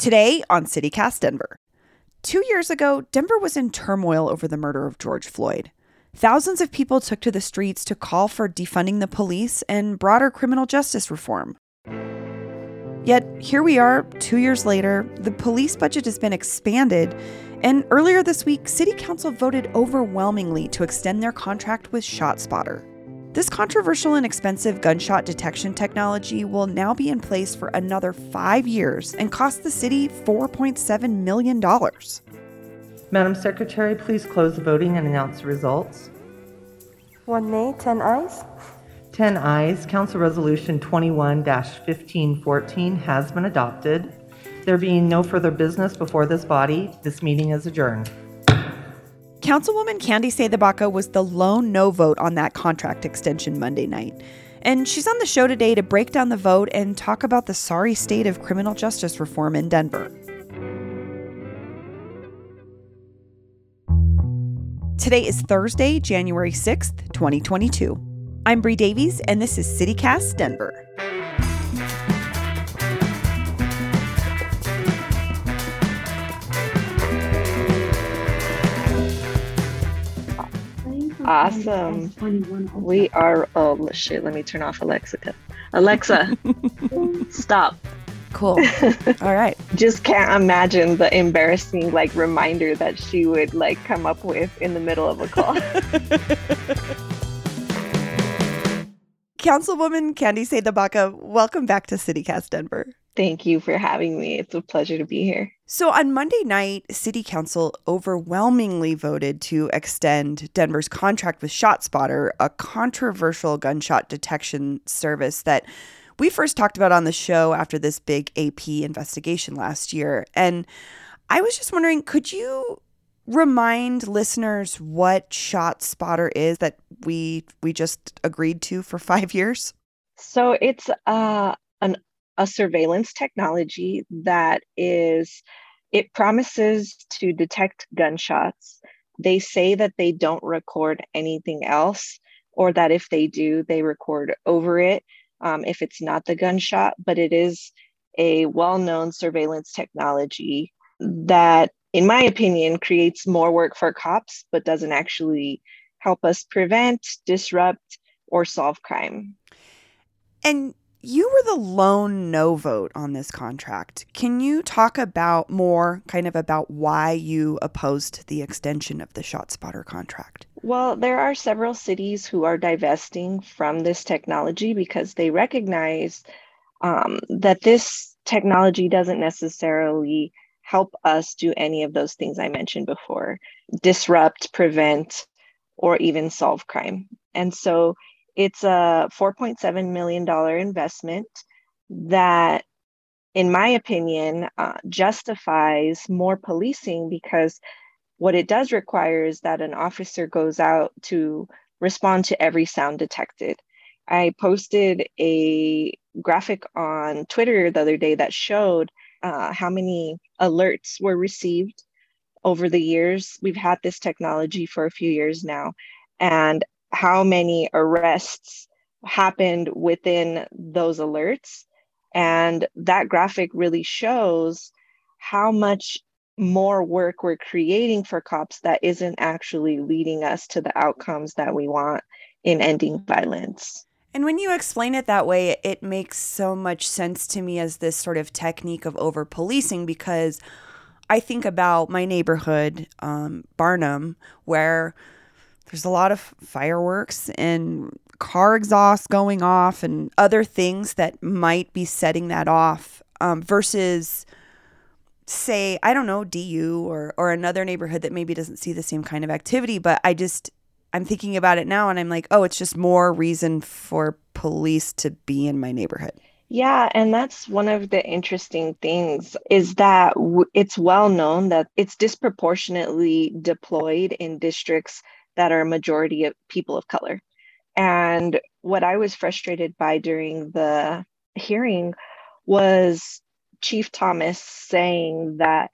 Today on CityCast Denver. Two years ago, Denver was in turmoil over the murder of George Floyd. Thousands of people took to the streets to call for defunding the police and broader criminal justice reform. Yet, here we are, two years later, the police budget has been expanded, and earlier this week, City Council voted overwhelmingly to extend their contract with ShotSpotter. This controversial and expensive gunshot detection technology will now be in place for another five years and cost the city $4.7 million. Madam Secretary, please close the voting and announce the results. One nay, 10 ayes. 10 ayes. Council Resolution 21 1514 has been adopted. There being no further business before this body, this meeting is adjourned. Councilwoman Candi CdeBaca was the lone no vote on that contract extension Monday night. And she's on the show today to break down the vote and talk about the sorry state of criminal justice reform in Denver. Today is Thursday, January 6th, 2022. I'm Bree Davies, and this is CityCast Denver. Awesome. We are. Oh shit! Let me turn off Alexa. Alexa, stop. Cool. All right. Just can't imagine the embarrassing like reminder that she would like come up with in the middle of a call. Councilwoman Candi CdeBaca, welcome back to CityCast Denver. Thank you for having me. It's a pleasure to be here. So, on Monday night, City Council overwhelmingly voted to extend Denver's contract with ShotSpotter, a controversial gunshot detection service that we first talked about on the show after this big AP investigation last year. And I was just wondering could you remind listeners what ShotSpotter is that we we just agreed to for 5 years? So, it's uh a surveillance technology that is it promises to detect gunshots. They say that they don't record anything else, or that if they do, they record over it um, if it's not the gunshot. But it is a well known surveillance technology that, in my opinion, creates more work for cops, but doesn't actually help us prevent, disrupt, or solve crime. And you were the lone no vote on this contract. Can you talk about more kind of about why you opposed the extension of the ShotSpotter contract? Well, there are several cities who are divesting from this technology because they recognize um, that this technology doesn't necessarily help us do any of those things I mentioned before disrupt, prevent, or even solve crime. And so it's a $4.7 million investment that, in my opinion, uh, justifies more policing because what it does require is that an officer goes out to respond to every sound detected. I posted a graphic on Twitter the other day that showed uh, how many alerts were received over the years. We've had this technology for a few years now. And how many arrests happened within those alerts. And that graphic really shows how much more work we're creating for cops that isn't actually leading us to the outcomes that we want in ending violence. And when you explain it that way, it makes so much sense to me as this sort of technique of over policing because I think about my neighborhood, um, Barnum, where there's a lot of fireworks and car exhaust going off and other things that might be setting that off um, versus say i don't know du or or another neighborhood that maybe doesn't see the same kind of activity but i just i'm thinking about it now and i'm like oh it's just more reason for police to be in my neighborhood. Yeah, and that's one of the interesting things is that w- it's well known that it's disproportionately deployed in districts that are a majority of people of color. And what I was frustrated by during the hearing was Chief Thomas saying that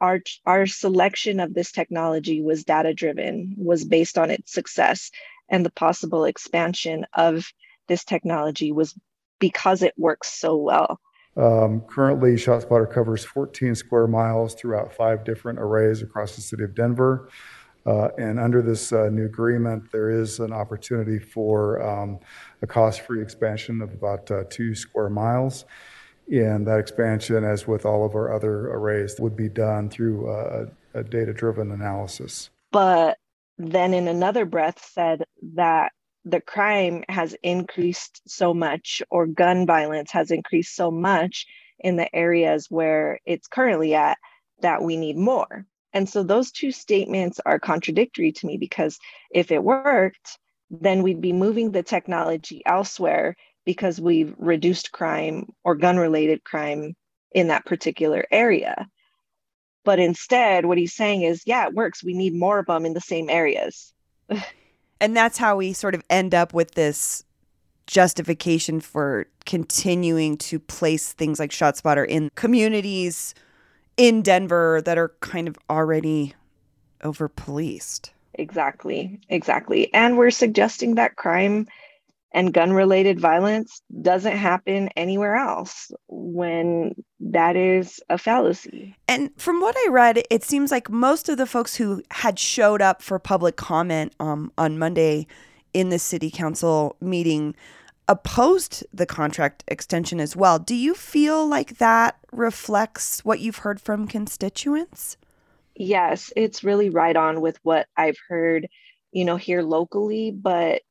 our, our selection of this technology was data driven, was based on its success, and the possible expansion of this technology was because it works so well. Um, currently, ShotSpotter covers 14 square miles throughout five different arrays across the city of Denver. Uh, and under this uh, new agreement, there is an opportunity for um, a cost free expansion of about uh, two square miles. And that expansion, as with all of our other arrays, would be done through a, a data driven analysis. But then, in another breath, said that the crime has increased so much, or gun violence has increased so much in the areas where it's currently at, that we need more. And so those two statements are contradictory to me because if it worked, then we'd be moving the technology elsewhere because we've reduced crime or gun related crime in that particular area. But instead, what he's saying is, yeah, it works. We need more of them in the same areas. and that's how we sort of end up with this justification for continuing to place things like ShotSpotter in communities in Denver that are kind of already over policed. Exactly, exactly. And we're suggesting that crime and gun related violence doesn't happen anywhere else when that is a fallacy. And from what I read, it seems like most of the folks who had showed up for public comment um, on Monday in the city council meeting opposed the contract extension as well. Do you feel like that reflects what you've heard from constituents? Yes, it's really right on with what I've heard, you know, here locally, but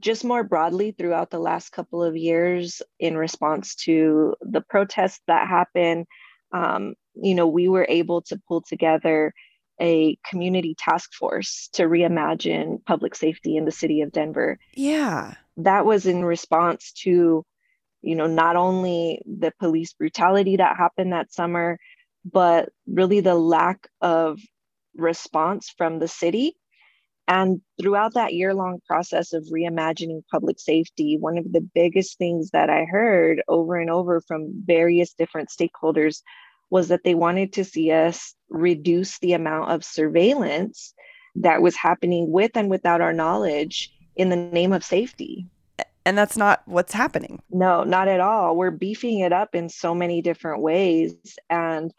just more broadly throughout the last couple of years in response to the protests that happened. Um, you know, we were able to pull together a community task force to reimagine public safety in the city of Denver. Yeah that was in response to you know not only the police brutality that happened that summer but really the lack of response from the city and throughout that year long process of reimagining public safety, one of the biggest things that I heard over and over from various different stakeholders was that they wanted to see us reduce the amount of surveillance that was happening with and without our knowledge in the name of safety. And that's not what's happening. No, not at all. We're beefing it up in so many different ways. And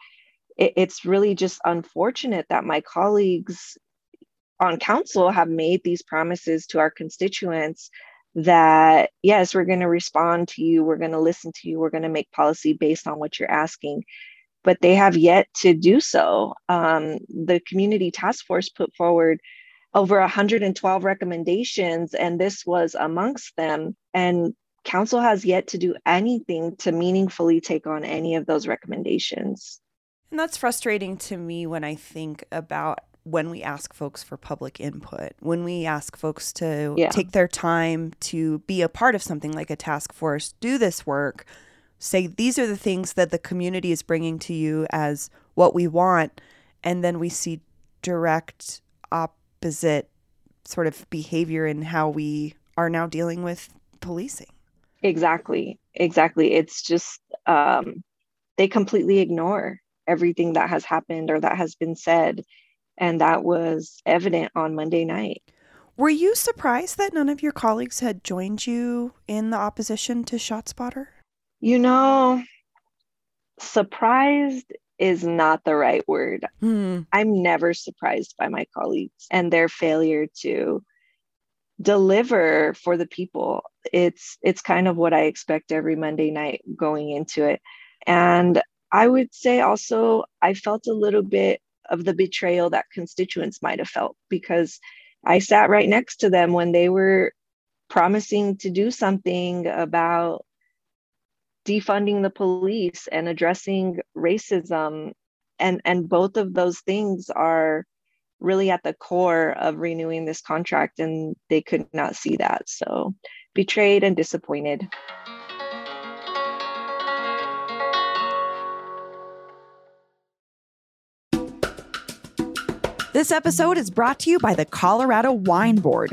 it, it's really just unfortunate that my colleagues on council have made these promises to our constituents that, yes, we're going to respond to you, we're going to listen to you, we're going to make policy based on what you're asking. But they have yet to do so. Um, the community task force put forward over 112 recommendations, and this was amongst them. And council has yet to do anything to meaningfully take on any of those recommendations. And that's frustrating to me when I think about when we ask folks for public input, when we ask folks to yeah. take their time to be a part of something like a task force, do this work, say these are the things that the community is bringing to you as what we want, and then we see direct opposite sort of behavior in how we are now dealing with policing. Exactly. Exactly. It's just um, they completely ignore everything that has happened or that has been said. And that was evident on Monday night. Were you surprised that none of your colleagues had joined you in the opposition to ShotSpotter? You know, surprised is not the right word. Mm. I'm never surprised by my colleagues and their failure to deliver for the people. It's it's kind of what I expect every Monday night going into it. And I would say also I felt a little bit of the betrayal that constituents might have felt because I sat right next to them when they were promising to do something about defunding the police and addressing racism. And and both of those things are really at the core of renewing this contract and they could not see that. So betrayed and disappointed. This episode is brought to you by the Colorado Wine Board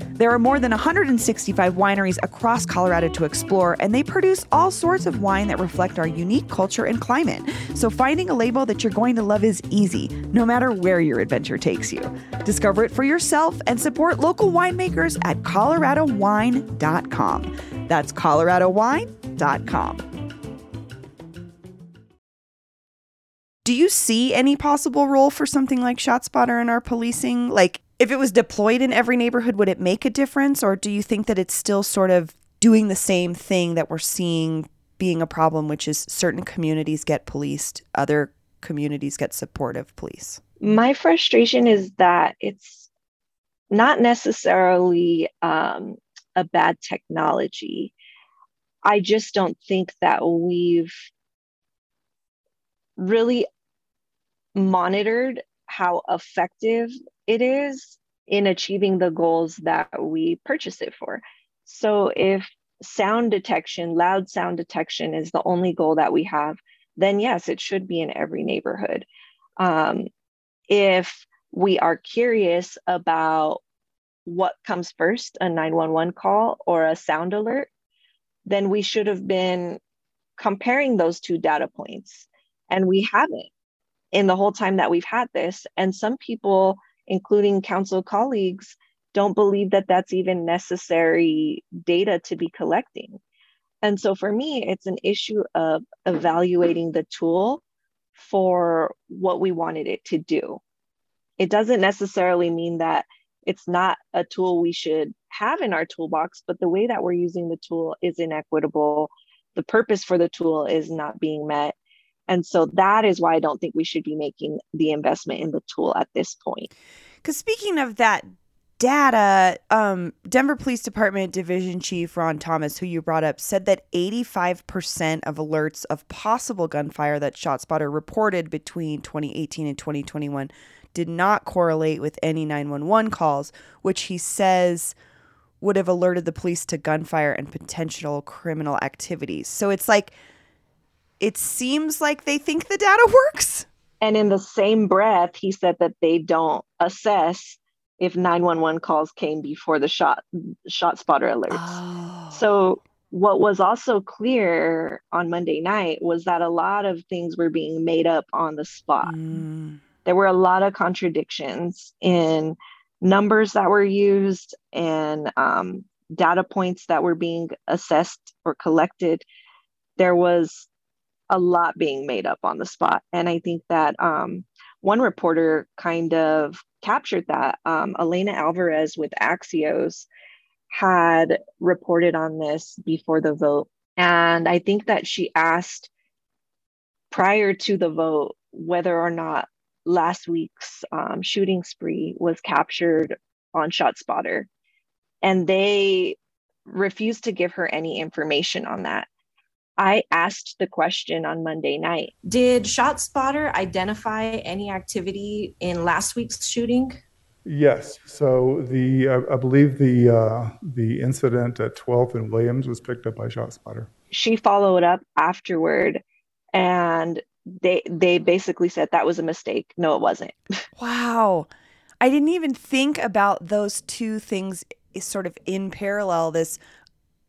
There are more than 165 wineries across Colorado to explore, and they produce all sorts of wine that reflect our unique culture and climate. So finding a label that you're going to love is easy, no matter where your adventure takes you. Discover it for yourself and support local winemakers at coloradowine.com. That's coloradowine.com. Do you see any possible role for something like ShotSpotter in our policing? Like, if it was deployed in every neighborhood, would it make a difference? Or do you think that it's still sort of doing the same thing that we're seeing being a problem, which is certain communities get policed, other communities get supportive police? My frustration is that it's not necessarily um, a bad technology. I just don't think that we've really monitored how effective it is in achieving the goals that we purchase it for. So if sound detection, loud sound detection is the only goal that we have, then yes, it should be in every neighborhood. Um, if we are curious about what comes first, a 911 call or a sound alert, then we should have been comparing those two data points. And we haven't in the whole time that we've had this. And some people, including council colleagues, don't believe that that's even necessary data to be collecting. And so for me, it's an issue of evaluating the tool for what we wanted it to do. It doesn't necessarily mean that it's not a tool we should have in our toolbox, but the way that we're using the tool is inequitable. The purpose for the tool is not being met. And so that is why I don't think we should be making the investment in the tool at this point. Because speaking of that data, um, Denver Police Department Division Chief Ron Thomas, who you brought up, said that 85% of alerts of possible gunfire that ShotSpotter reported between 2018 and 2021 did not correlate with any 911 calls, which he says would have alerted the police to gunfire and potential criminal activities. So it's like it seems like they think the data works. And in the same breath, he said that they don't assess if 911 calls came before the shot ShotSpotter alerts. Oh. So what was also clear on Monday night was that a lot of things were being made up on the spot. Mm. There were a lot of contradictions in numbers that were used and um, data points that were being assessed or collected. There was a lot being made up on the spot. And I think that um, one reporter kind of captured that. Um, Alayna Alvarez with Axios had reported on this before the vote. And I think that she asked prior to the vote whether or not last week's um, shooting spree was captured on ShotSpotter. And they refused to give her any information on that. I asked the question on Monday night. Did ShotSpotter identify any activity in last week's shooting? Yes. So the uh, I believe the uh, the incident at 12th and Williams was picked up by ShotSpotter. She followed up afterward, and they they basically said that was a mistake. No, it wasn't. wow, I didn't even think about those two things sort of in parallel. This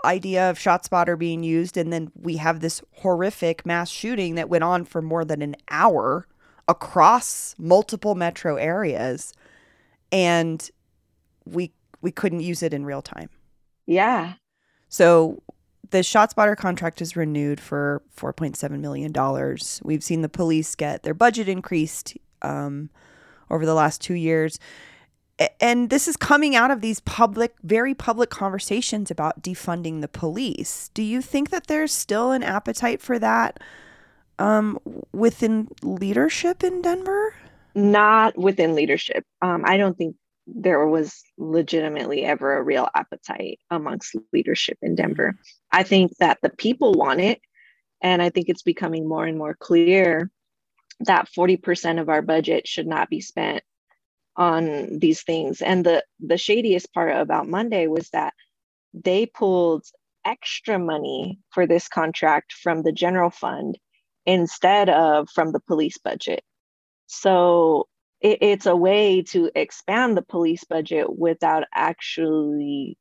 idea of ShotSpotter being used, and then we have this horrific mass shooting that went on for more than an hour across multiple metro areas, and we we couldn't use it in real time. Yeah. So the ShotSpotter contract is renewed for four point seven million dollars. We've seen the police get their budget increased um, over the last two years and this is coming out of these public, very public conversations about defunding the police. Do you think that there's still an appetite for that um, within leadership in Denver? Not within leadership. Um, I don't think there was legitimately ever a real appetite amongst leadership in Denver. I think that the people want it. And I think it's becoming more and more clear that 40% of our budget should not be spent on these things. And the the shadiest part about Monday was that they pulled extra money for this contract from the general fund instead of from the police budget. So it, it's a way to expand the police budget without actually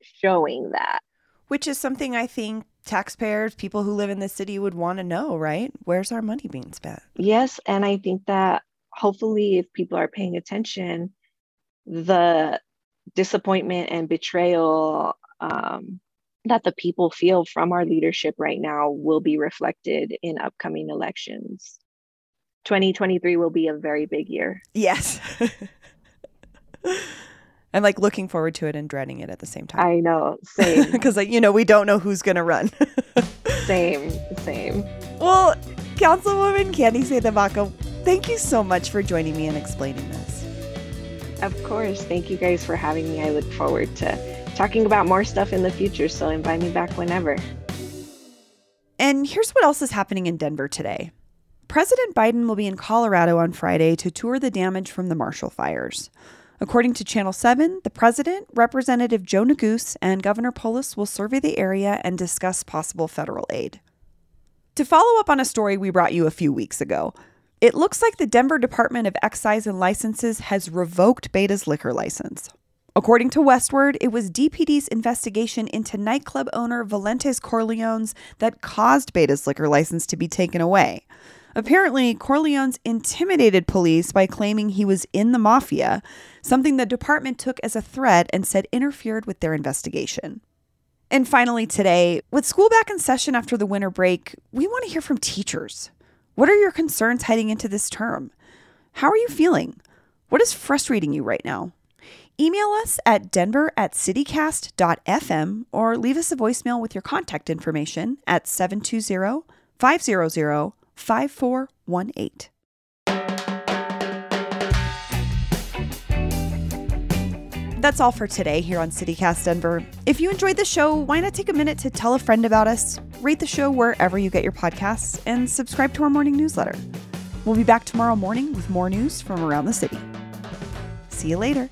showing that. Which is something I think taxpayers, people who live in the city would want to know, right? Where's our money being spent? Yes. And I think that hopefully, if people are paying attention, the disappointment and betrayal um, that the people feel from our leadership right now will be reflected in upcoming elections. 2023 will be a very big year. Yes. I'm like looking forward to it and dreading it at the same time. I know, same. Because, like, you know, we don't know who's going to run. same, same. Well, Councilwoman Candi CdeBaca, thank you so much for joining me and explaining this. Of course. Thank you guys for having me. I look forward to talking about more stuff in the future, so invite me back whenever. And here's what else is happening in Denver today. President Biden will be in Colorado on Friday to tour the damage from the Marshall fires. According to Channel 7, the president, Representative Joe Neguse, and Governor Polis will survey the area and discuss possible federal aid. To follow up on a story we brought you a few weeks ago, it looks like the Denver Department of Excise and Licenses has revoked Beta's liquor license. According to Westword, it was DPD's investigation into nightclub owner Valentes Corleone's that caused Beta's liquor license to be taken away. Apparently, Corleone's intimidated police by claiming he was in the mafia, something the department took as a threat and said interfered with their investigation. And finally, today, with school back in session after the winter break, we want to hear from teachers. What are your concerns heading into this term? How are you feeling? What is frustrating you right now? Email us at denver at citycast.fm or leave us a voicemail with your contact information at 720 500 5418. That's all for today here on CityCast Denver. If you enjoyed the show, why not take a minute to tell a friend about us, rate the show wherever you get your podcasts, and subscribe to our morning newsletter. We'll be back tomorrow morning with more news from around the city. See you later.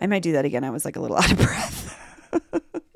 I might do that again. I was like a little out of breath.